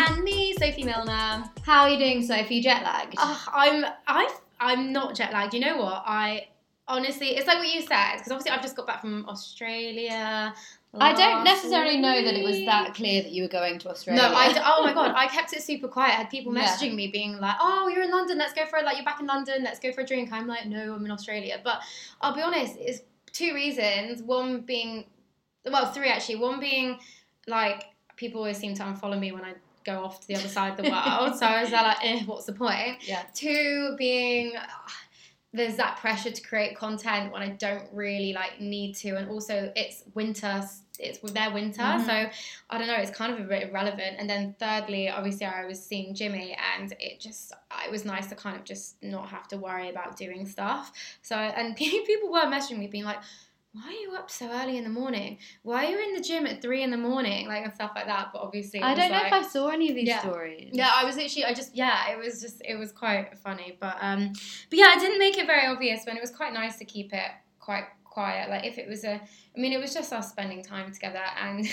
And me, Sophie Milner. How are you doing, Sophie? Jet lagged? Oh, I'm I I'm not jet lagged. You know what? I honestly, it's like what you said because obviously I've just got back from Australia. I don't necessarily know that it was that clear that you were going to Australia. No, I d- oh my god, I kept it super quiet. I had people Yeah. messaging me being like, "Oh, you're in London. Let's go for it. Like you're back in London. Let's go for a drink." I'm like, "No, I'm in Australia." But I'll be honest, it's two reasons. One being, well, three actually. One being like people always seem to unfollow me when I go off to the other side of the world. so I was like, eh, "What's the point?" Yeah. Two being. ah, There's that pressure to create content when I don't really like need to, and also it's winter. It's their winter, Mhm. so I don't know, it's kind of a bit irrelevant. And then thirdly, obviously I was seeing Jimmy and it just it was nice to kind of just not have to worry about doing stuff. So and people were messaging me being like, Why are you up so early in the morning? Why are you in the gym at three in the morning? Like and stuff like that. But obviously I don't know like, if I saw any of these Yeah. stories. yeah, I was actually, I just, yeah, it was just, it was quite funny, but, um, but yeah, I didn't make it very obvious when it was quite nice to keep it quite quiet. Like if it was a, I mean, it was just us spending time together, and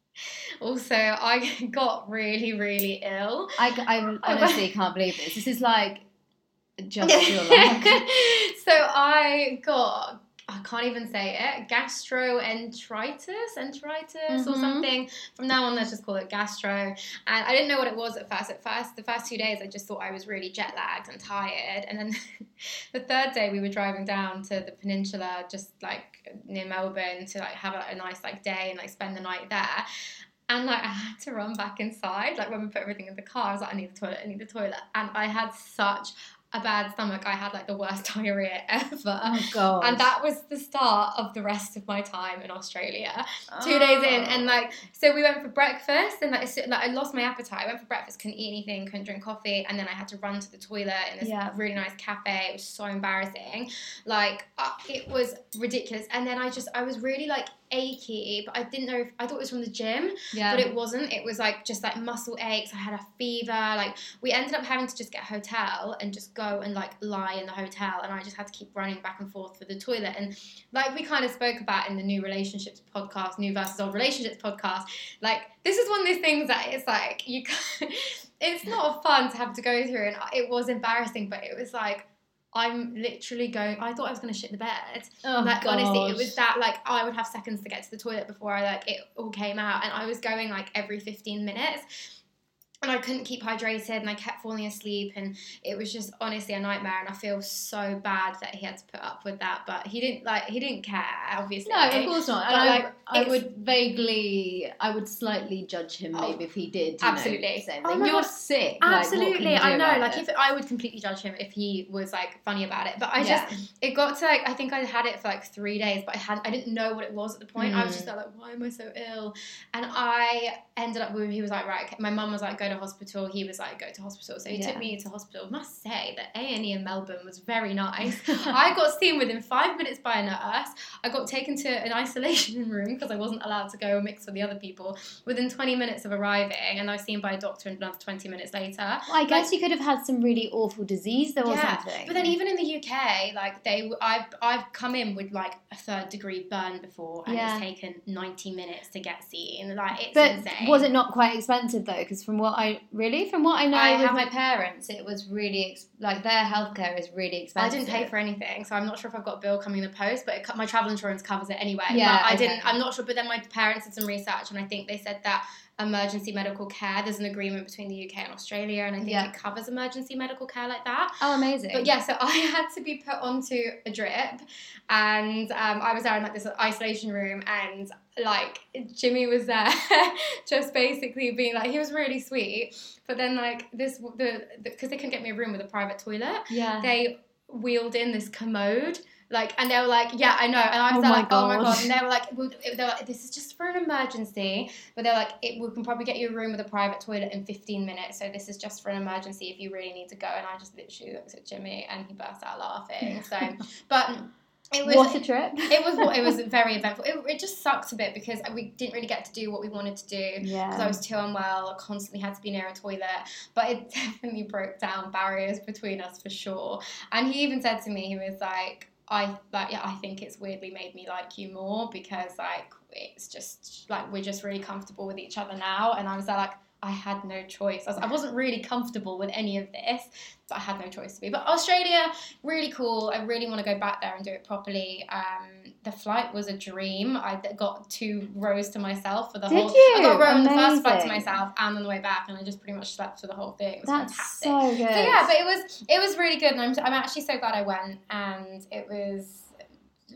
also I got really, really ill. I, I honestly can't believe this. This is like just your luck. so I got. I can't even say it. Gastroenteritis, enteritis, or Mhm. something. From now on, let's just call it gastro. And I didn't know what it was at first. At first, the first two days, I just thought I was really jet lagged and tired. And then the third day, we were driving down to the peninsula, just like near Melbourne, to like have a, a nice like day and like spend the night there. And like I had to run back inside. Like when we put everything in the car, I was like, I need the toilet, I need the toilet. And I had such a bad stomach. I had like the worst diarrhea ever. Oh god. And that was the start of the rest of my time in Australia. Two days in, and like, so we went for breakfast, and like, like I lost my appetite. I went for breakfast, couldn't eat anything, couldn't drink coffee, and then I had to run to the toilet in this Yeah. really nice cafe. It was so embarrassing, like uh, it was ridiculous. And then I just, I was really like achy, but I didn't know if I thought it was from the gym, yeah. but it wasn't. It was like just like muscle aches. I had a fever. Like we ended up having to just get a hotel and just go and like lie in the hotel, and I just had to keep running back and forth for the toilet. And like we kind of spoke about in the new relationships podcast, new versus old relationships podcast, like this is one of those things that it's like you. It's not fun to have to go through, and it was embarrassing, but it was like. I'm literally going. I thought I was going to shit the bed. oh, like god. honestly, it was that like I would have seconds to get to the toilet before I like it all came out, and I was going like every fifteen minutes, and I couldn't keep hydrated, and I kept falling asleep, and it was just honestly a nightmare. And I feel so bad that he had to put up with that, but he didn't like he didn't care, obviously. No, of course not. But, I, like, I would vaguely, I would slightly judge him Oh, maybe if he did. Absolutely. Know, same Oh You're God. sick. Absolutely, you I know. Like it? if I would completely judge him if he was like funny about it, but I Yeah. just it got to like I think I had it for like three days, but I had I didn't know what it was at the point. I was Mm. just like, why am I so ill? And I ended up with he was like, right, my mum was like, go to hospital. He was like, go to hospital. So he Yeah. took me to hospital. Must say that A and E in Melbourne was very nice. I got seen within five minutes by a nurse. I got taken to an isolation room because I wasn't allowed to go and mix with the other people within 20 minutes of arriving, and I was seen by a doctor another 20 minutes later. Well, I guess you could have had some really awful disease though or Yeah, something. But then even in the UK, like they, I've I've come in with like a third degree burn before, and Yeah. it's taken 90 minutes to get seen. Like it's But insane. was it not quite expensive though? Because from what I really, from what I know I with my parents, it was really ex- like their healthcare is really expensive. I didn't pay for anything, so I'm not sure if I've got a bill coming in the post. But co- my travel insurance covers it anyway. Yeah, but I okay. didn't. I'm not sure. But then my parents did some research, and I think they said that emergency medical care. There's an agreement between the UK and Australia, and I think Yeah. it covers emergency medical care like that. Oh, amazing! But yeah, so I had to be put onto a drip, and um, I was there in like this isolation room, and like Jimmy was there, just basically being like he was really sweet, but then like this the because they couldn't get me a room with a private toilet, yeah. they wheeled in this commode. Like and they were like, yeah, I know, and I oh was Oh there my like, oh my God. god, and they were like, well, they were like, this is just for an emergency, but they're like, it, we can probably get you a room with a private toilet in 15 minutes, so this is just for an emergency if you really need to go. And I just literally looked at Jimmy, and he burst out laughing. So, but it was what a trip! it was it was very eventful. It, it just sucked a bit because we didn't really get to do what we wanted to do yeah. because I was too unwell. Constantly had to be near a toilet, but it definitely broke down barriers between us for sure. And he even said to me, he was like, I like yeah, I think it's weirdly made me like you more because like it's just like we're just really comfortable with each other now, and I was like I had no choice. I, was, wasn't really comfortable with any of this, but I had no choice to be. But Australia, really cool. I really want to go back there and do it properly. Um, the flight was a dream. I got two rows to myself for the Did whole. you? I got a row on the first flight to myself and on the way back, and I just pretty much slept for the whole thing. It was That's fantastic. so good. So yeah, but it was it was really good, and I'm I'm actually so glad I went, and it was.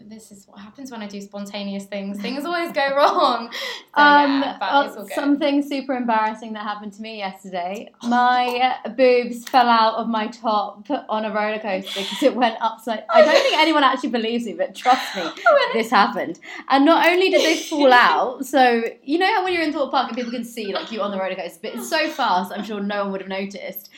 This is what happens when I do spontaneous things. Things always go wrong. So, Um, yeah, uh, it's all good. something super embarrassing that happened to me yesterday. My boobs fell out of my top on a roller coaster because it went upside. I don't think anyone actually believes me, but trust me, this happened. And not only did they fall out, so you know how when you're in Thorpe Park and people can see like you on the roller coaster, but it's so fast, I'm sure no one would have noticed.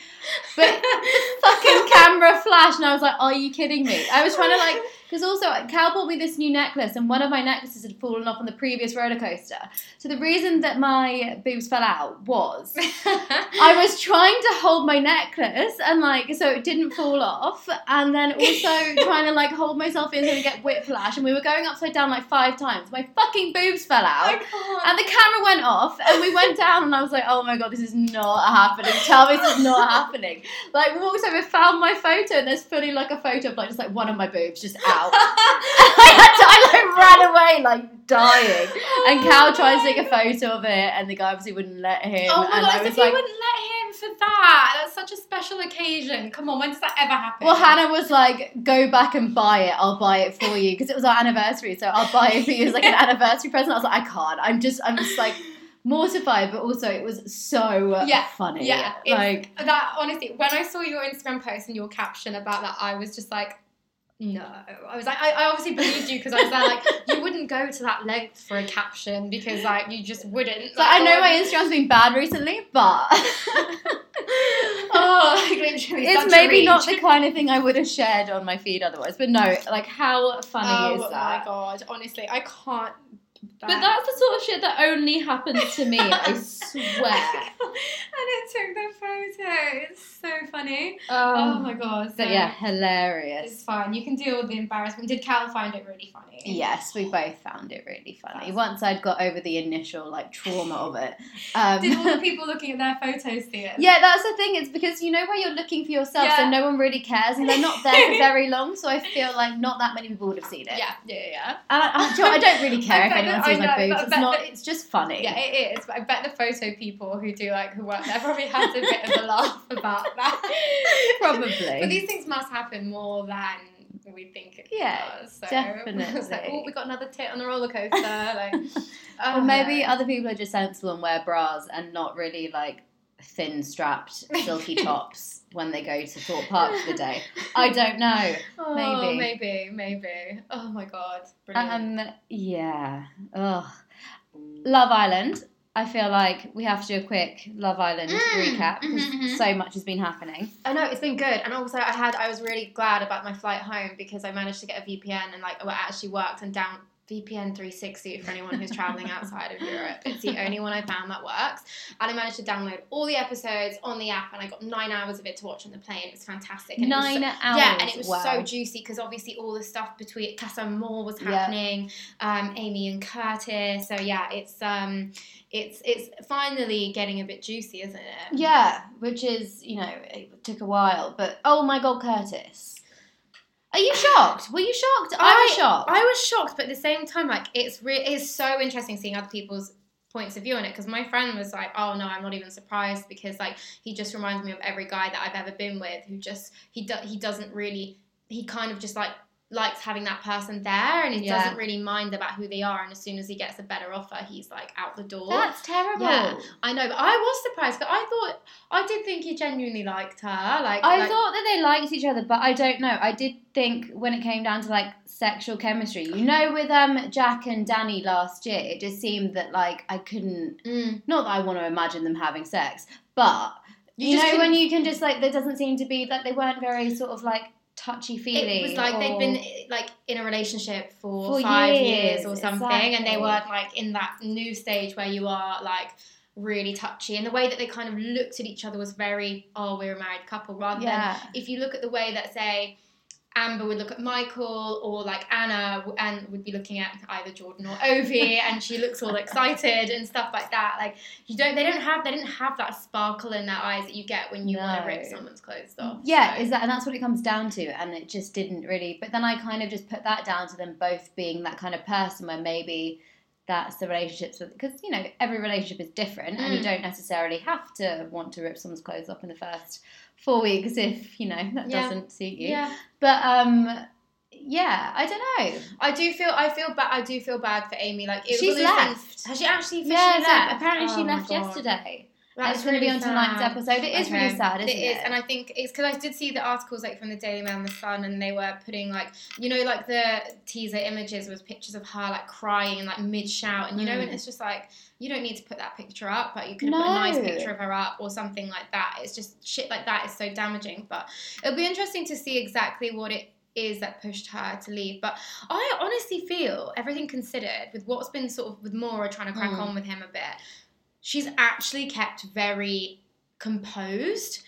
But fucking camera flashed, and I was like, "Are you kidding me?" I was trying to like, because also Cal bought me this new necklace, and one of my necklaces had fallen off on the previous roller coaster. So the reason that my boobs fell out was I was trying to hold my necklace, and like, so it didn't fall off, and then also trying to like hold myself in so I get whiplash, and we were going upside down like five times. My fucking boobs fell oh out. can't. And the camera went off, and we went down, and I was like, "Oh my god, this is not happening! Tell me this is not happening!" Like, we walked over, found my photo, and there's fully like a photo of like just like one of my boobs just out. I had to, I like ran away like dying, and Cal tried to take a photo of it, and the guy obviously wouldn't let him. Oh my and god, I if was you like, wouldn't let him for that. That's such a special occasion. Come on, when does that ever happen? Well, Hannah was like, "Go back and buy it. I'll buy it for you because it was our anniversary, so I'll buy it for you as like an anniversary present." I was like, "I can't. I'm just, I'm just like mortified, but also it was so Yeah, funny. yeah, it's- like that honestly, when I saw your Instagram post and your caption about that, I was just like, no. Mm. I was like, I, I obviously believed you because I was there like, you wouldn't go to that length for a caption because like you just wouldn't. So I know my Instagram's been bad recently, but oh, like literally it's maybe not the kind of thing I would have shared on my feed otherwise. But no, like how funny Oh is that oh my god! Honestly, I can't. But that's the sort of shit that only happens to me, I swear. and it took the photo. It's so funny. oh Um, my god! so yeah, hilarious. it's fine. You can deal with the embarrassment. Did Cal find it really funny? Yes, we both found it really funny. That's- Once I'd got over the initial like trauma of it. Um, Did all the people looking at their photos see it? Yeah, that's the thing. It's because you know where you're looking for yourself, so no one really cares, and they're not there for very long. So I feel like not that many people would have seen it. Yeah, yeah, yeah. and I, I, do you know what, I don't really care if bet anyone that- sees I my know, boobs. It's not. that- It's just funny. Yeah, it is. But I bet the photo people who do like who work there probably had a bit of a laugh about that. Probably. But these things must happen more than we think it Yeah, does. So definitely. It's like, oh, we got another tit on the roller coaster. Like, oh, or maybe no. other people are just sensible and wear bras and not really like thin strapped silky tops when they go to Thorpe Park for the day. I don't know. Oh, maybe. maybe, maybe. Oh my god, brilliant. Um, yeah. Ugh. Love Island. I feel like we have to do a quick Love Island Mm, recap because mhm, mhm. so much has been happening. I know it's been good, and also I had I was really glad about my flight home because I managed to get a VPN and like it actually worked and down VPN 360 for anyone who's traveling outside of Europe. It's the only one I found that works, and I managed to download all the episodes on the app, and I got nine hours of it to watch on the plane. It was fantastic. And it was Nine so- hours. Yeah, and it was wow. so juicy because obviously all the stuff between Casa Amor was Yeah. happening, um, Amy and Curtis. So yeah, it's um, it's it's finally getting a bit juicy, isn't it? Yeah, which is, you know, it took a while, but oh my god, Curtis. Are you shocked? Were you shocked? I, was shocked. I was shocked, but at the same time, like it's re- it's so interesting seeing other people's points of view on it because my friend was like, "Oh no, I'm not even surprised because like he just reminds me of every guy that I've ever been with who just he do- he doesn't really he kind of just like likes having that person there and he Yeah. doesn't really mind about who they are and as soon as he gets a better offer, he's like out the door. That's terrible. Yeah. I know, but I was surprised. But I thought I did think he genuinely liked her. Like I like- thought that they liked each other, but I don't know. I did think when it came down to like sexual chemistry, you know, with um Jack and Dani last year, it just seemed that like I couldn't. Mm. Not that I want to imagine them having sex, but You you, know when you can just like there doesn't seem to be like they weren't very sort of like touchy feely. It was like they'd been eh, like in a relationship for, For five years, years, or something, and they weren't like in that new stage where you are like really touchy. And the way that they kind of looked at each other was very, oh, we're a married couple, rather yeah. than if you look at the way that say Amber would look at Michael or like Anna and would be looking at either Jordan or Ovie and she looks all excited and stuff like that. Like you don't they don't have they didn't have that sparkle in their eyes that you get when you want to rip someone's clothes off. Yeah, So- is that and that's what it comes down to, and it just didn't really. But then I kind of just put that down to them both being that kind of person where maybe that's the relationships with because you know every relationship is different, and you Mm. don't necessarily have to want to rip someone's clothes off in the first four weeks if you know that Yeah. doesn't suit you. Yeah. But um, yeah, I don't know. I do feel I feel bad I do feel bad for Amy. Like it She's left. things- Has she actually Yeah, so apparently she Oh my left yesterday. That's it's going to be on tonight's episode. It is really sad, isn't it? It is, and I think it's because I did see the articles like from the Daily Mail and the Sun, and they were putting like you know like the teaser images was pictures of her like crying and like mid shout, and you know, Mm. and it's just like you don't need to put that picture up, but you could have put a nice picture of her up or something like that. It's just shit like that is so damaging. But it'll be interesting to see exactly what it is that pushed her to leave. But I honestly feel everything considered with what's been sort of with Maura trying to crack Mm. on with him a bit, she's actually kept very composed.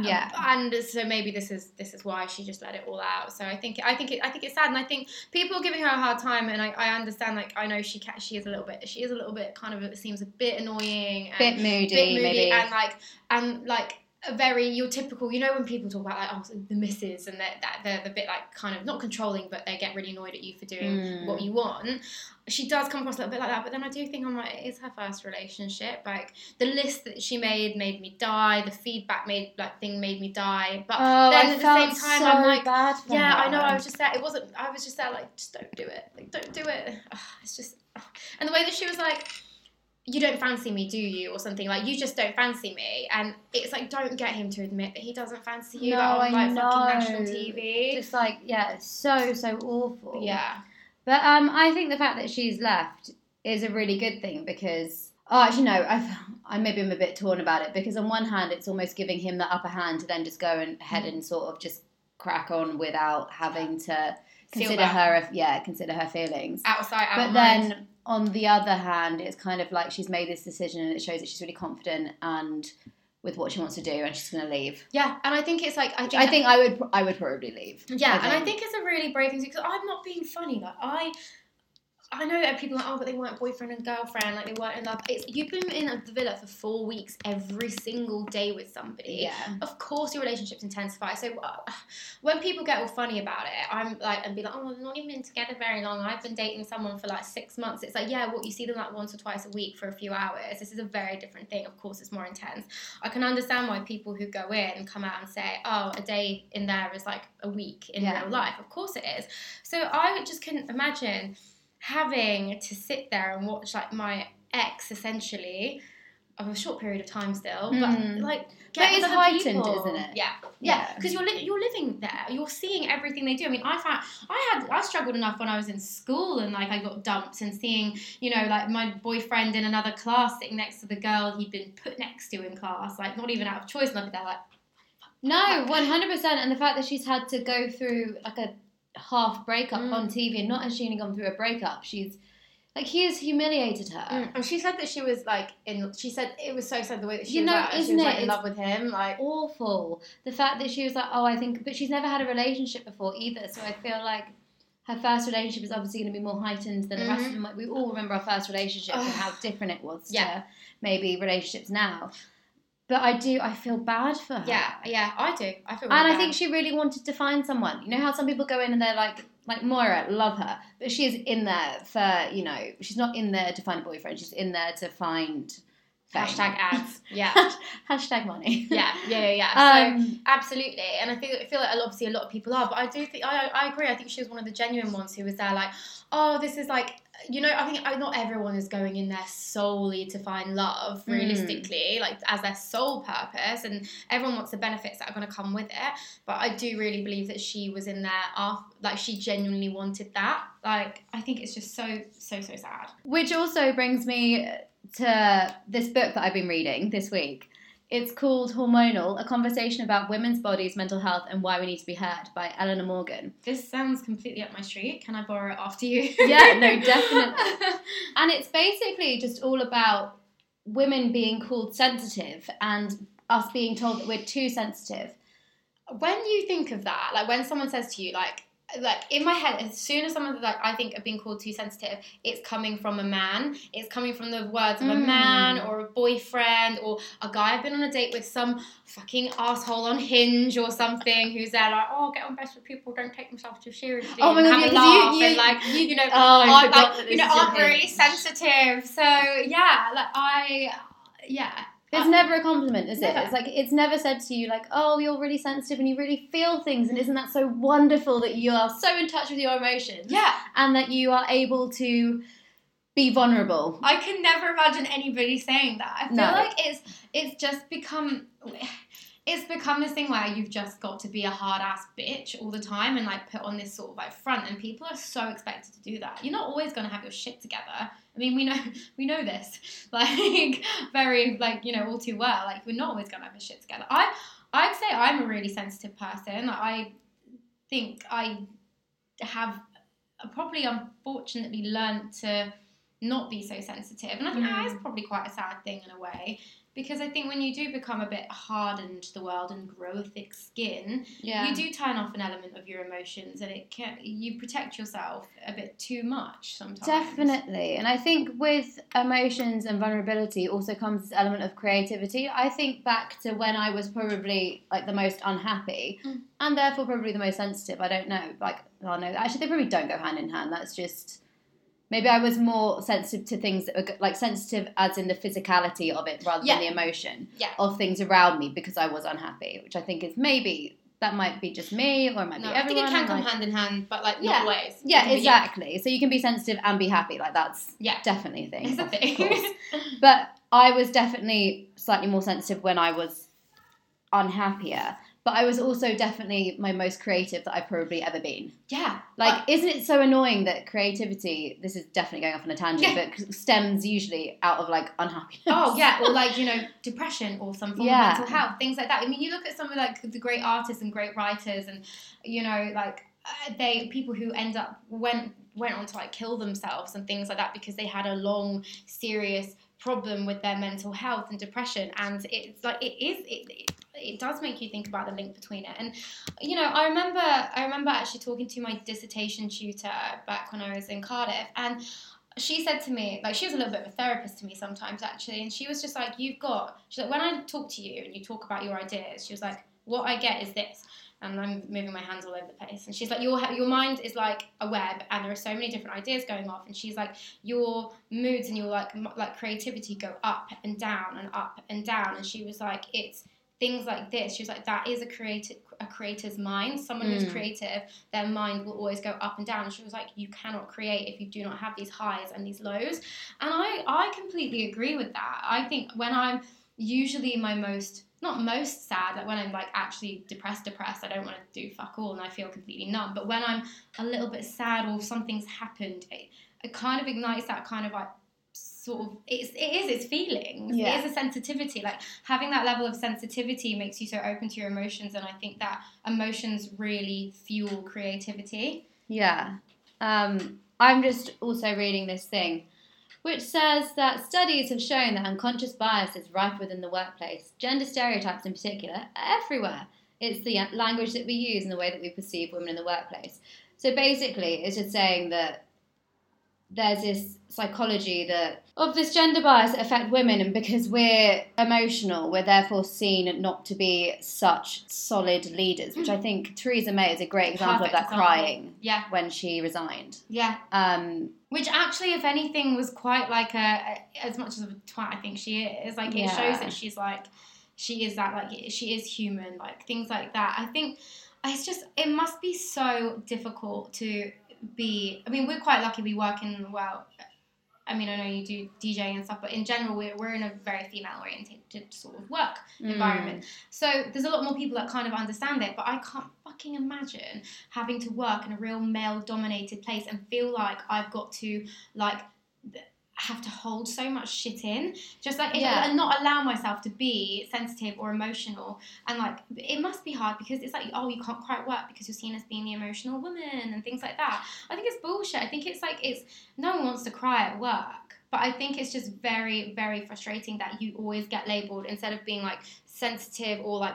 Oh. Yeah. and so maybe this is this is why she just let it all out. So I think I think it, I think it's sad, and I think people are giving her a hard time, and I, I understand. Like I know she ca- she is a little bit she is a little bit kind of it seems a bit annoying, and bit moody, bit moody, maybe. and like and like very your typical. You know when people talk about like oh the misses and that that they're the bit like kind of not controlling, but they get really annoyed at you for doing Mm. what you want. She does come across a little bit like that, but then I do think I'm like it is her first relationship. Like the list that she made made me die. The feedback made like thing made me die. But Oh, then I at the same time, so I'm like, yeah, I know. I was just there. It wasn't. I was just there. Like, just don't do it. Like, don't do it. Ugh, it's just. And the way that she was like, "You don't fancy me, do you?" or something like, "You just don't fancy me," and it's like, don't get him to admit that he doesn't fancy you. No, on like fucking know. national TV. just like yeah, so so awful. yeah. But um, I think the fact that she's left is a really good thing because oh, actually no, I've I maybe I'm a bit torn about it because on one hand it's almost giving him the upper hand to then just go and head and sort of just crack on without having to consider her yeah consider her feelings. Outside, out But then. On the other hand, it's kind of like she's made this decision and it shows that she's really confident and with what she wants to do and she's going to leave. yeah, and I think it's like I think I think I would I would probably leave. Yeah, and I think. think it's a really brave thing because I'm not being funny. Like I, I know that people are like, oh, but they weren't boyfriend and girlfriend, like they weren't in love. It's you've been in the villa for four weeks every single day with somebody. Yeah. Of course, your relationships intensify. So uh, when people get all funny about it, I'm like, and be like, oh, we've not even been together very long. I've been dating someone for like six months. It's like, yeah, what you see them like once or twice a week for a few hours. This is a very different thing. Of course, it's more intense. I can understand why people who go in and come out and say, oh, a day in there is like a week in Yeah. real life. Of course, it is. So I just couldn't imagine having to sit there and watch like my ex essentially of a short period of time still, Mm. but like But it's heightened, people. isn't it? Yeah, yeah, because you're li- you're living there, you're seeing everything they do. I mean, I found I had I struggled enough when I was in school and like I got dumped and seeing you know like my boyfriend in another class sitting next to the girl he'd been put next to in class, like not even out of choice, and I'd be there like. No, one hundred percent. And the fact that she's had to go through like a half breakup Mm. on TV, and not has she only gone through a breakup, she's like he has humiliated her. Mm, And she said that she was like in. She said it was so sad the way that she You was know, out, isn't was it? like in love with him. Like Awful. The fact that she was like, oh, I think, but she's never had a relationship before either. So I feel like her first relationship is obviously going to be more heightened than the rest of them. Like we all remember our first relationship and how different it was Yeah. to maybe relationships now. But I do, I feel bad for her. yeah, yeah, I do. I feel. And really I think she really wanted to find someone. You know how some people go in and they're like, like Maura, love her, but she is in there for, you know, she's not in there to find a boyfriend. She's in there to find fame. hashtag ads. Yeah, hashtag money. yeah, yeah, yeah. yeah. so Um, absolutely, and I feel I feel like obviously a lot of people are, but I do think I I agree. I think she was one of the genuine ones who was there like, oh, this is like. You know, I think not everyone is going in there solely to find love, Mm. realistically, like as their sole purpose, and everyone wants the benefits that are going to come with it. But I do really believe that she was in there, after, like she genuinely wanted that. Like, I think it's just so, so, so sad. Which also brings me to this book that I've been reading this week. It's called Hormonal, a conversation about women's bodies, mental health, and why we need to be heard by Eleanor Morgan. This sounds completely up my street. Can I borrow it after you? Yeah, no, definitely. And it's basically just all about women being called sensitive and us being told that we're too sensitive. when you think of that, like when someone says to you, like, like in my head, as soon as someone like I think of being called too sensitive, it's coming from a man. It's coming from the words of a Mm. man or a boyfriend or a guy I've been on a date with, some fucking asshole on Hinge or something who's there like, oh, get on best with people, don't take themselves too seriously. Oh my God, have a yeah, 'cause you- you- and like you, you know, Oh, aren't like you know aren't really sensitive. So yeah, like I, yeah. It's I- never a compliment, is it? It's like it's never said to you like, "Oh, you're really sensitive and you really feel things," and isn't that so wonderful that you are so in touch with your emotions yeah. and that you are able to be vulnerable? I can never imagine anybody saying that. I feel No. like it's it's just become it's become this thing where you've just got to be a hard ass bitch all the time and like put on this sort of like front and people are so expected to do that. You're not always gonna have your shit together. I mean we know we know this. Like very like, you know, all too well. Like we're not always gonna have your shit together. I I'd say I'm a really sensitive person. I think I have probably unfortunately learned to not be so sensitive. And I think that is Mm. probably quite a sad thing in a way. Because I think when you do become a bit hardened to the world and grow a thick skin, yeah. you do turn off an element of your emotions and it can you protect yourself a bit too much sometimes. Definitely. And I think with emotions and vulnerability also comes this element of creativity. I think back to when I was probably like the most unhappy Mm. and therefore probably the most sensitive. I don't know. Like, oh no, actually, they probably don't go hand in hand. That's just. Maybe I was more sensitive to things that were like sensitive as in the physicality of it rather Yeah. than the emotion Yeah. of things around me because I was unhappy, which I think is maybe that might be just me or it might No, be I think it can come like- hand in hand, but like Yeah. not always. Yeah, exactly. So you can be sensitive and be happy. Like that's Yeah. definitely a thing. It's a thing. But I was definitely slightly more sensitive when I was unhappier. But I was also definitely my most creative that I've probably ever been. yeah. Like, isn't it so annoying that creativity? This is definitely going off on a tangent, Yeah. but stems usually out of like unhappiness. Oh yeah, or like you know depression or some form Yeah. of mental health, things like that. I mean, you look at some of like the great artists and great writers, and you know like uh, they people who end up went went on to like kill themselves and things like that because they had a long serious problem with their mental health and depression, and it's like it is it it does make you think about the link between it and you know i remember i remember actually talking to my dissertation tutor back when i was in cardiff and she said to me, like she was a little bit of a therapist to me sometimes actually, and she was just like, "You've got." She's like, "When I talk to you and you talk about your ideas, she was like, what I get is this." And I'm moving my hands all over the place. And she's like, your your mind is like a web, and there are so many different ideas going off. And she's like, your moods and your like like creativity go up and down and up and down. And she was like, it's things like this. She was like, that is a creative a creator's mind. Someone who's Mm. creative, their mind will always go up and down. And she was like, you cannot create if you do not have these highs and these lows. And I I completely agree with that. I think when I'm usually my most not most sad, like when I'm like actually depressed, depressed, I don't want to do fuck all and I feel completely numb. But when I'm a little bit sad or something's happened, it, it kind of ignites that kind of like sort of it's it is it's feelings Yeah. it is a sensitivity like having that level of sensitivity makes you so open to your emotions and i think that emotions really fuel creativity Yeah. Um, I'm just also reading this thing which says that studies have shown that unconscious bias is rife within the workplace, gender stereotypes in particular, are everywhere. It's the language that we use and the way that we perceive women in the workplace. So basically, it's just saying that there's this psychology that of this gender bias that affect women and because we're emotional we're therefore seen not to be such solid leaders which i think theresa may is a great example Perfect of that example. crying yeah. when she resigned. Yeah. Um which actually if anything was quite like a, a as much of a twat i think she is like it Yeah. shows that she's like she is that like she is human like things like that. I think it's just it must be so difficult to be i mean we're quite lucky we work in well i mean i know you do dj and stuff but in general we're, we're in a very female oriented sort of work mm, environment. So there's a lot more people that kind of understand it, but I can't fucking imagine having to work in a real male dominated place and feel like I've got to like have to hold so much shit in. Just like Yeah. and not allow myself to be sensitive or emotional and like it must be hard because it's like oh you can't quite work because you're seen as being the emotional woman and things like that. I think it's bullshit. I think it's like it's no one wants to cry at work. But i think it's just very very frustrating that you always get labeled instead of being like sensitive or like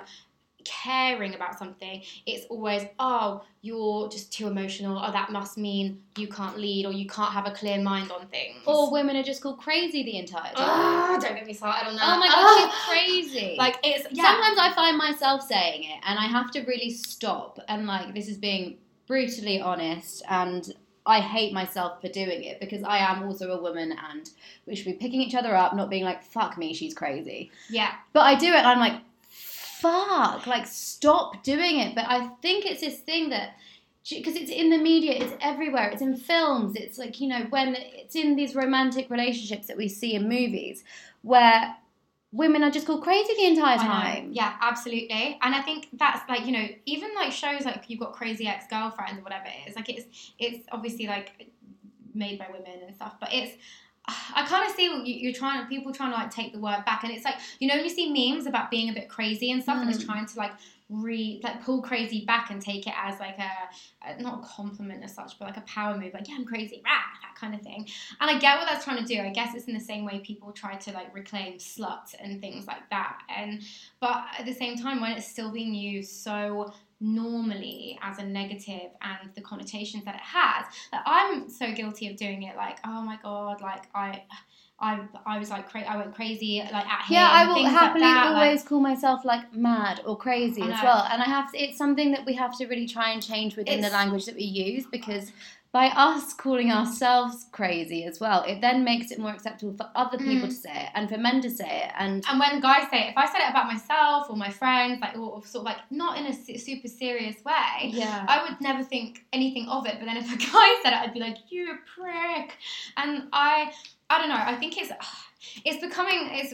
caring about something, it's always, oh, you're just too emotional, or that must mean you can't lead, or you can't have a clear mind on things. Or women are just called crazy the entire time. Ah, don't get me started on that. Oh my god, Ah. she's crazy. Like it's yeah. Sometimes I find myself saying it and I have to really stop and like this is being brutally honest and I hate myself for doing it because I am also a woman and we should be picking each other up, not being like, fuck me, she's crazy. yeah, But I do it and I'm like, fuck, like stop doing it. But I think it's this thing that because it's in the media, it's everywhere, it's in films, it's like, you know, when it's in these romantic relationships that we see in movies where women are just called crazy the entire time. Yeah, absolutely. And I think that's like, you know, even like shows like you've got crazy ex girlfriend or whatever it is, like it's it's obviously like made by women and stuff, but it's I kind of see what you, you're trying people trying to like take the word back, and it's like you know when you see memes about being a bit crazy and stuff, and it's Mm. trying to like re like pull crazy back and take it as like a, a not a compliment as such, but like a power move, like yeah I'm crazy, rah, that kind of thing. And I get what that's trying to do. I guess it's in the same way people try to like reclaim slut and things like that. And but at the same time, when it's still being used so normally as a negative and the connotations that it has, that I'm so guilty of doing it. Like oh my god, like I. I, I was like cra- I went crazy like at him. Yeah, I will like happily like- always call myself like mad or crazy as well. And I have to, it's something that we have to really try and change within the language that we use because by us calling ourselves crazy as well, it then makes it more acceptable for other people Mm. to say it and for men to say it. And And when guys say it, if I said it about myself or my friends, like or sort of like not in a super serious way, yeah, I would never think anything of it. But then if a guy said it, I'd be like, "You a prick," and I, I don't know. I think it's, it's becoming it's.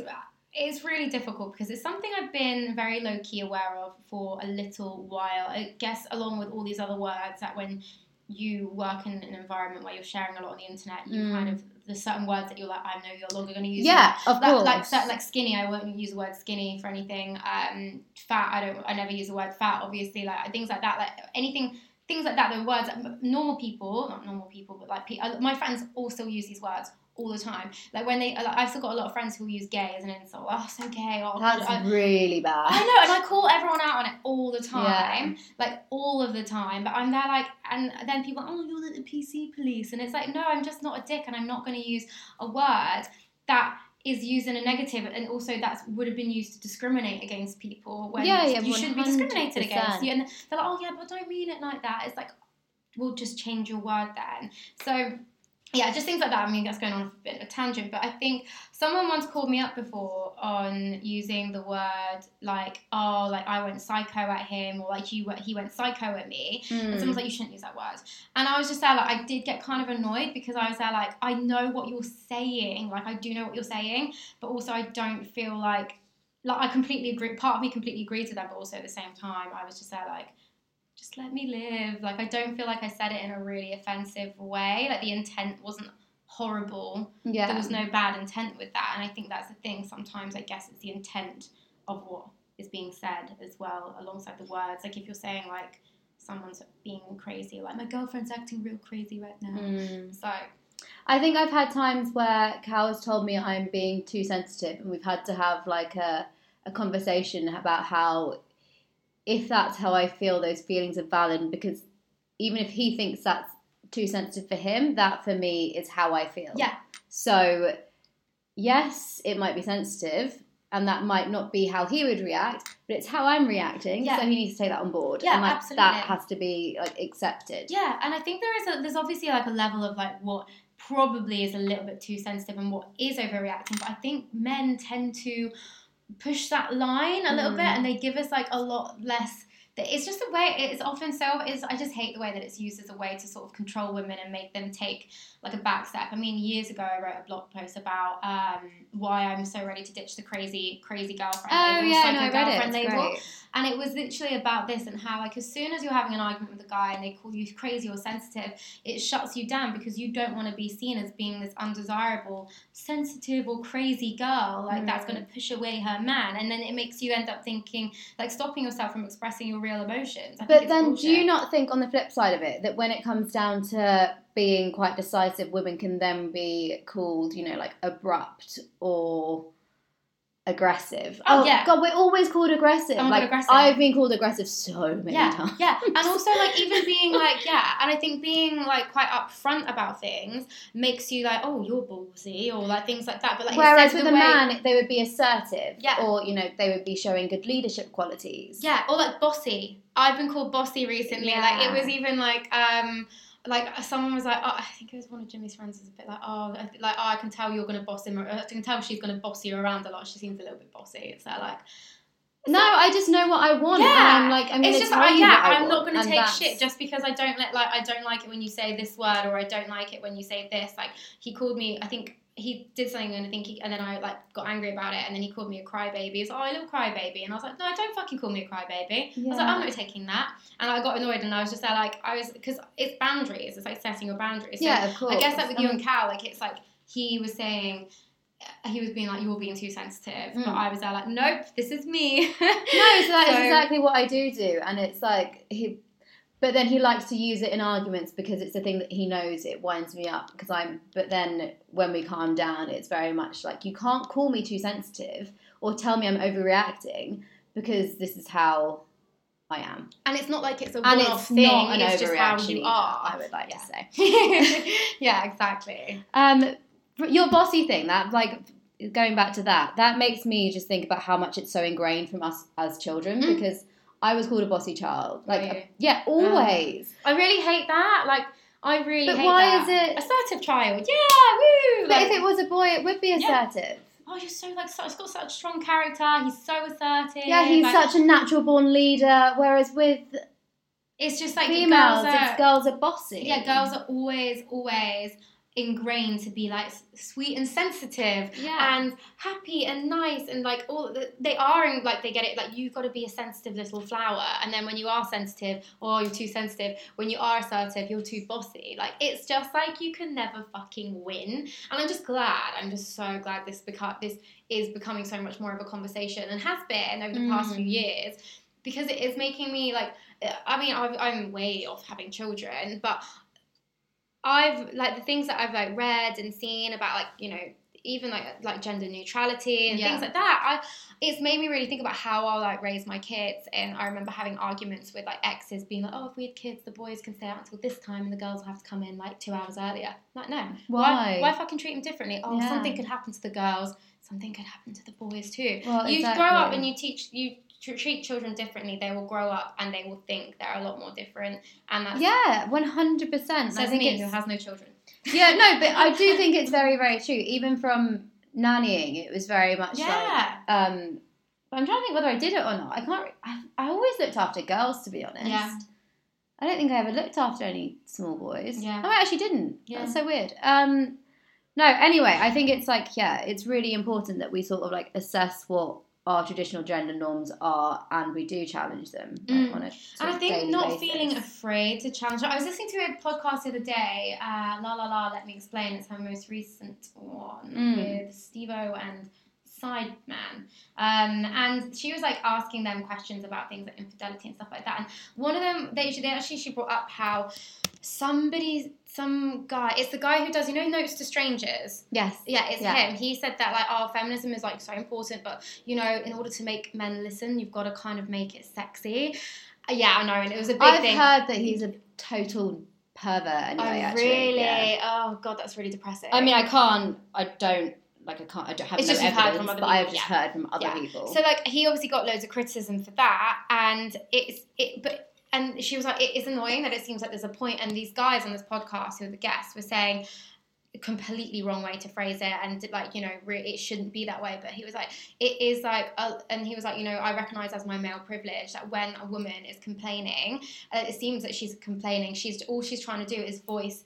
It's really difficult because it's something I've been very low key aware of for a little while. I guess along with all these other words that when you work in an environment where you're sharing a lot on the internet, you Mm. kind of there's certain words that you're like, I know you're longer going to use. yeah, of like, course. like so- like skinny i won't use the word skinny for anything um fat i don't i never use the word fat obviously like things like that like anything things like that the words normal people not normal people but like pe- uh, my friends all still use these words all the time like when they like, i've still got a lot of friends who use gay as an insult oh so gay oh That's I, really bad. I know, and I call everyone out on it all the time, Yeah. time, like all of the time. But I'm there, like, and then people, oh, you're the PC police, and it's like, no, I'm just not a dick, and I'm not going to use a word that is used in a negative, and also that would have been used to discriminate against people when Yeah, yeah, you shouldn't be discriminated against. You, and they're like, oh yeah, but I don't mean it like that. It's like, we'll just change your word then. So. Yeah, just things like that. I mean, that's going on a bit of a tangent, but I think someone once called me up before on using the word like, oh, like I went psycho at him, or like you he went psycho at me. And Mm. someone's like, you shouldn't use that word. And I was just there, like, I did get kind of annoyed because I was there, like, I know what you're saying, like, I do know what you're saying, but also I don't feel like, like, I completely agree. Part of me completely agrees with that, but also at the same time, I was just there, like, just let me live. Like, I don't feel like I said it in a really offensive way. Like, the intent wasn't horrible yeah. there was no bad intent with that and i think that's the thing sometimes i guess it's the intent of what is being said as well alongside the words like if you're saying like someone's being crazy like my girlfriend's acting real crazy right now Mm. so I think I've had times where Cal has told me I'm being too sensitive, and we've had to have like a, a conversation about how, if that's how I feel, those feelings are valid. Because even if he thinks that's too sensitive for him, that for me is how I feel. Yeah. So, yes, it might be sensitive, and that might not be how he would react, but it's how I'm reacting. Yeah. So he needs to take that on board. Yeah, and like, absolutely. That has to be like accepted. yeah and i think there is a there's obviously like a level of like what probably is a little bit too sensitive and what is overreacting but i think men tend to push that line a little Mm. bit and they give us like a lot less it's just the way it's often so is i just hate the way that it's used as a way to sort of control women and make them take like a back step i mean years ago i wrote a blog post about um, why i'm so ready to ditch the crazy crazy girlfriend Oh label, yeah, no, I read it. girlfriend label. great. And it was literally about this and how, like, as soon as you're having an argument with a guy and they call you crazy or sensitive, it shuts you down because you don't want to be seen as being this undesirable, sensitive or crazy girl. Like, that's Mm. going to push away her man. And then it makes you end up thinking, like, stopping yourself from expressing your real emotions. I But then, do you not think on the flip side of it that when it comes down to being quite decisive, women can then be called, you know, like abrupt or aggressive. Oh, yeah. God, we're always called aggressive. Oh God, like aggressive. I've been called aggressive so many yeah, times. yeah, and also like even being like yeah, and I think being like quite upfront about things makes you like oh you're ballsy or like things like that. But like Whereas with a way- man, they would be assertive, Yeah. or you know, they would be showing good leadership qualities. Yeah, or like bossy. I've been called bossy recently. Like it was even like um like someone was like, oh, I think it was one of Jimmy's friends was a bit like, oh, like oh, I can tell you're gonna boss him. I can tell she's gonna boss you around a lot. She seems a little bit bossy. It's uh, like No, I just know what I want. and Yeah. I'm like, I'm it's just tell I, you yeah, what I I'm not gonna take that's- shit just because I don't let like I don't like it when you say this word or I don't like it when you say this. Like he called me, I think he did something and I think he and then I like got angry about it and then he called me a crybaby. He's like, oh, a little crybaby, and I was like, no, don't fucking call me a crybaby. I was like, I'm not taking that, and I got annoyed and I was just there like I was because it's boundaries. It's like setting your boundaries. So Yeah, of course. I guess like with I you and Cal, like it's like he was saying. He was being like, "You're being too sensitive," but Mm. I was there like, "Nope, this is me." No, so that is So- exactly what I do do, and it's like he, but then he likes to use it in arguments because it's the thing that he knows it winds me up because I'm. But then when we calm down, it's very much like you can't call me too sensitive or tell me I'm overreacting because this is how I am, And it's not like it's a one-off it's thing. not an it's just how you are. I would like Yeah. to say. yeah, exactly. Um, your bossy thing, that like going back to that, that makes me just think about how much it's so ingrained from us as children Mm. because I was called a bossy child. Like, Were you? yeah, always. I really hate that. Like, I really But hate why that. is it- assertive child? Yeah, woo. but Like, if it was a boy, it would be Yeah. assertive. oh, you're so like, so, he's got such a strong character. He's so assertive. Yeah, he's like, such a natural born leader. Whereas with It's just like females, girls are, it's girls are bossy. Yeah, girls are always, always ingrained to be like sweet and sensitive Yeah. and happy and nice and like all they are and like they get it like you've got to be a sensitive little flower and then when you are sensitive or you're too sensitive when you are assertive you're too bossy like it's just like you can never fucking win and I'm just glad I'm just so glad this beca- this is becoming so much more of a conversation and has been over the past Mm. few years because it is making me like I mean I've, I'm way off having children but I've like the things that I've like read and seen about like you know even like like gender neutrality and Yeah. things like that. I it's made me really think about how I'll like raise my kids. And I remember having arguments with like exes being like, oh, if we had kids, the boys can stay out until this time and the girls will have to come in like two hours earlier. Like no, Why? Why, fucking treat them differently? Oh, Yeah. something could happen to the girls. Something could happen to the boys too. Well, you grow up and you teach you tr- treat children differently. They will grow up and they will think they're a lot more different. And that's Yeah, one hundred percent. I says think me who has no children. yeah, no, but I do think it's very, very true. Even from nannying, it was very much like Yeah. um. But I'm trying to think whether I did it or not. I can't. I, I always looked after girls, to be honest. Yeah. I don't think I ever looked after any small boys. Yeah. No, I actually didn't. Yeah. That's so weird. Um. No. Anyway, I think it's like yeah, it's really important that we sort of like assess what our traditional gender norms are, and we do challenge them Mm. on And I think not basis. feeling afraid to challenge. I was listening to a podcast the other day, uh, La La La, Let Me Explain. It's her most recent one Mm. with Stevo and Sideman. Um, and she was like asking them questions about things like infidelity and stuff like that. And one of them, they, they actually, she brought up how somebody, some guy, it's the guy who does, you know, Notes to Strangers. Yes. Yeah, it's Yeah. him. He said that like, oh, feminism is like so important, but you know, in order to make men listen, you've got to kind of make it sexy. Uh, yeah, I know, and it was a big I've thing. heard that he's a total pervert. Anyway, oh, actually, really? yeah. Oh god, that's really depressing. I mean, I can't. I don't. Like, I can't. I don't have It's no just evidence, from other but I have just yeah. heard from other Yeah. people. So like he obviously got loads of criticism for that, and it's it, but and she was like, it is annoying that it seems like there's a point, and these guys on this podcast who are the guests were saying a completely wrong way to phrase it, and like you know re- it shouldn't be that way. But he was like, it is like, a, and he was like, you know, I recognize as my male privilege that when a woman is complaining, uh, it seems that she's complaining. She's all she's trying to do is voice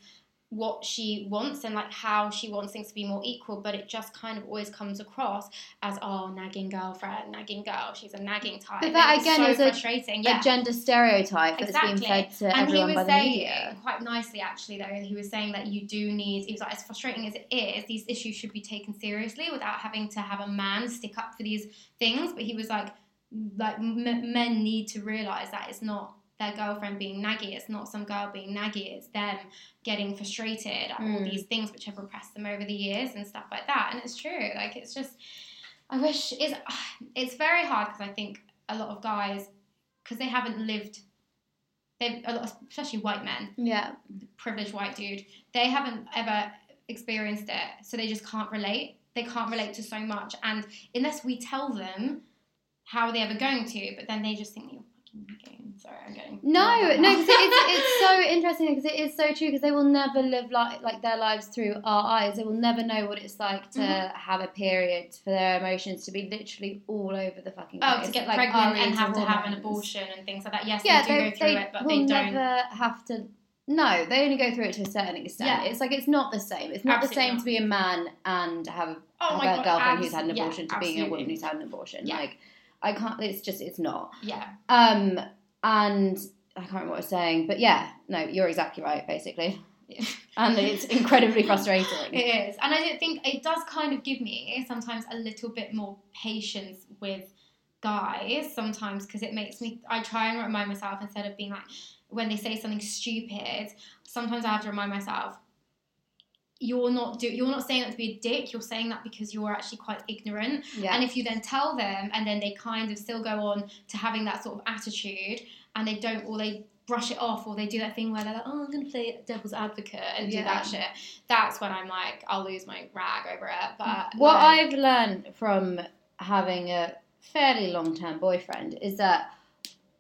what she wants and like how she wants things to be more equal but it just kind of always comes across as oh nagging girlfriend nagging girl she's a nagging type But that again so is a- yeah A gender stereotype that's being Exactly. fed to and he everyone was by the saying media. quite nicely actually though he was saying that you do need he was like as frustrating as it is these issues should be taken seriously without having to have a man stick up for these things but he was like like m- men need to realize that it's not their girlfriend being naggy it's not some girl being naggy it's them getting frustrated at all Mm. these things which have repressed them over the years and stuff like that and it's true like it's just I wish it's it's very hard because I think a lot of guys because they haven't lived. They a lot, of, especially white men, Yeah. privileged white dude. They haven't ever experienced it, so they just can't relate. They can't relate to so much, and unless we tell them, how are they ever going to? But then they just think you're Sorry, I'm getting No, no, because now. it's, it's so interesting because it is so true because they will never live like like their lives through our eyes. They will never know what it's like to Mhm. have a period for their emotions to be literally all over the fucking Oh, place. to get like pregnant and have to have an abortion and things like that. Yes, Yeah, they do they, go through they it, but will they don't. never have to. No, they only go through it to a certain extent. Yeah. It's like it's not the same. It's not Absolutely the same not. to be a man and have, Oh have a God, girlfriend abs- who's had an yeah, abortion to being a woman who's had an abortion. Yeah. Like, I can't. It's just it's not. Yeah, Um, and I can't remember what I was saying, but yeah, no, you're exactly right, basically. Yeah. And it's incredibly frustrating. it is, and I don't think it does kind of give me sometimes a little bit more patience with guys sometimes because it makes me. I try and remind myself instead of being like when they say something stupid. Sometimes I have to remind myself. You're not do you're not saying that to be a dick. You're saying that because you're actually quite ignorant. Yeah. And if you then tell them, and then they kind of still go on to having that sort of attitude, and they don't, or they brush it off, or they do that thing where they're like, "Oh, I'm going to play devil's advocate and do that shit." That's when I'm like, I'll lose my rag over it. But mm. what like, I've learned from having a fairly long term boyfriend is that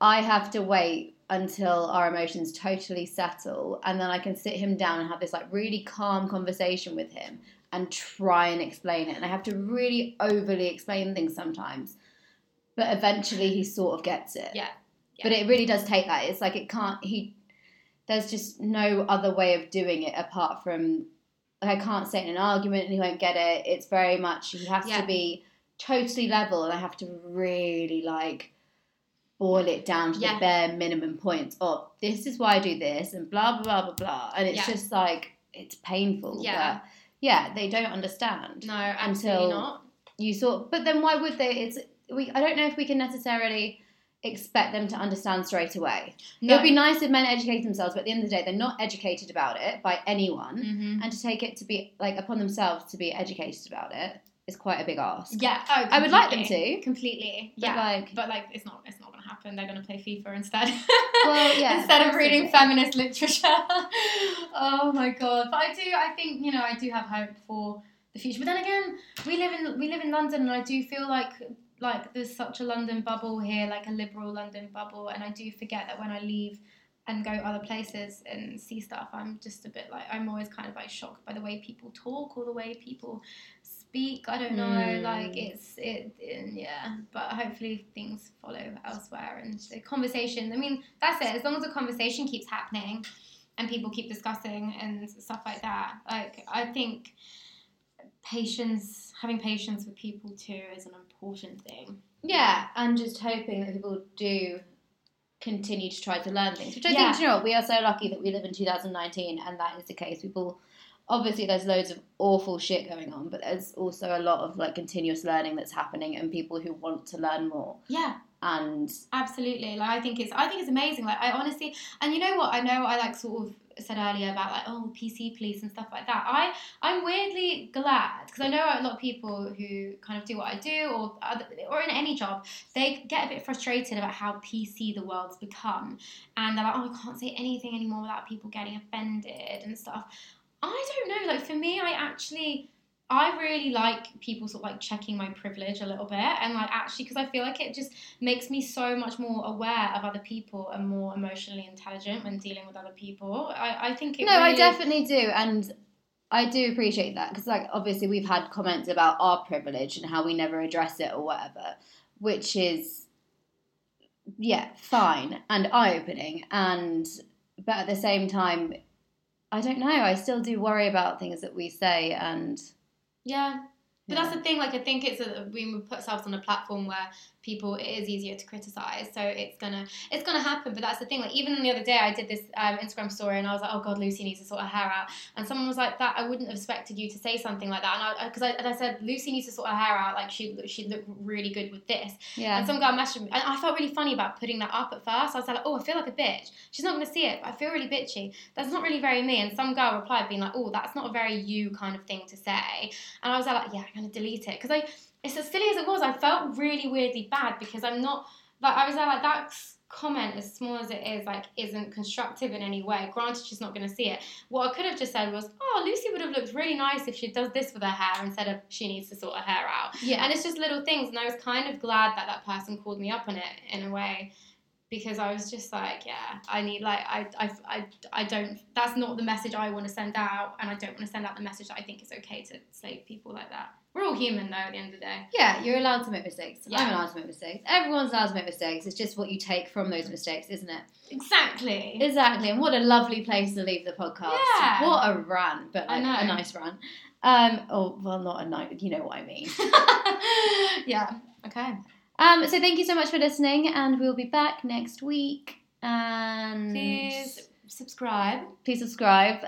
I have to wait until our emotions totally settle and then I can sit him down and have this like really calm conversation with him and try and explain it. And I have to really overly explain things sometimes. But eventually he sort of gets it. Yeah. But it really does take that. It's like it can't he there's just no other way of doing it apart from like I can't say it in an argument and he won't get it. It's very much he has Yeah. to be totally level and I have to really like boil it down to Yeah. the bare minimum points of this is why I do this and blah blah blah blah blah. And it's Yeah. just like it's painful. Yeah. But yeah, they don't understand. no, absolutely until- not. You sort but then why would they it's we I don't know if we can necessarily expect them to understand straight away. No. It would be nice if men educate themselves, but at the end of the day, they're not educated about it by anyone. Mhm. And to take it to be like upon themselves to be educated about it is quite a big ask. Yeah, oh, I would like them to. completely. But Yeah, like- but like it's not it's not happen. They're going to play FIFA instead. Well, yeah, instead of reading thing. feminist literature. oh my god! But I do. I think you know. I do have hope for the future. But then again, we live in we live in London, and I do feel like like there's such a London bubble here, like a liberal London bubble, and I do forget that when I leave and go other places and see stuff, I'm just a bit like I'm always kind of like shocked by the way people talk or the way people speak. I don't know, Mm. like it's it, it yeah. But hopefully things follow elsewhere and the conversation. I mean, that's it. As long as the conversation keeps happening and people keep discussing and stuff like that, like I think patience, having patience with people too, is an important thing. Yeah, and just hoping that people do continue to try to learn things. Which I Yeah. think, you know, we are so lucky that we live in 2019 and that is the case. People, obviously, there's loads of awful shit going on, but there's also a lot of like continuous learning that's happening and people who want to learn more. Yeah, And absolutely. Like I think it's I think it's amazing. Like I honestly and you know what? I know I like sort of said earlier about like oh PC police and stuff like that. I I'm weirdly glad because I know a lot of people who kind of do what I do or other, or in any job they get a bit frustrated about how PC the world's become and they're like oh I can't say anything anymore without people getting offended and stuff. I don't know. Like for me, I actually I really like people sort of like checking my privilege a little bit and like actually because I feel like it just makes me so much more aware of other people and more emotionally intelligent when dealing with other people. I, I think it no, I definitely do. And I do appreciate that because, like, obviously, we've had comments about our privilege and how we never address it or whatever, which is, yeah, fine and eye opening. And, but at the same time, I don't know. I still do worry about things that we say. And, yeah. But yeah. that's the thing. Like I think it's a we put ourselves on a platform where people it is easier to criticize. So it's gonna it's gonna happen. But that's the thing. Like even the other day, I did this um, Instagram story and I was like, oh god, Lucy needs to sort her hair out. And someone was like, that I wouldn't have expected you to say something like that. And I because I, and I said Lucy needs to sort her hair out. Like she she'd look really good with this. yeah. And some girl messaged me, and I felt really funny about putting that up at first. I was like, oh, I feel like a bitch. She's not going to see it, but I feel really bitchy. That's not really very me. And some girl replied, being like, oh, that's not a very you kind of thing to say. And I was like, yeah, I'm gonna delete it because I it's as silly as it was. I felt really weirdly bad because I'm not like I was like that comment as small as it is like isn't constructive in any way granted she's not going to see it what i could have just said was oh lucy would have looked really nice if she does this with her hair instead of she needs to sort her hair out Yeah. and it's just little things and i was kind of glad that that person called me up on it in a way because i was just like yeah i need like i i, I, I don't that's not the message i want to send out and i don't want to send out the message that i think is okay to slate people like that we're all human though at the end of the day Yeah, you're allowed to make mistakes. I'm allowed to make mistakes. Everyone's allowed to make mistakes. It's just what you take from those mistakes, isn't it? exactly Exactly. And what a lovely place to leave the podcast. Yeah. What a rant, but like a nice rant. Um, oh well, not a nice. You know what I mean. yeah okay Um, so thank you so much for listening, and we'll be back next week. And please subscribe please subscribe.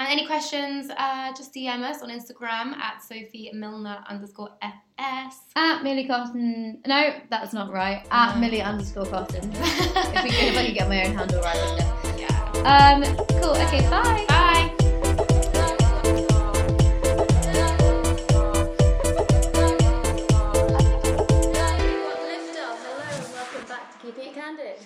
And any questions, uh, just DM us on Instagram at Sophie Milner underscore FS. At Millie cotton. No, that's not right. At no. Millie underscore cotton. if, we, if I could get my own handle right, wouldn't it? Yeah. Um, cool. Okay, bye. Bye. Candid.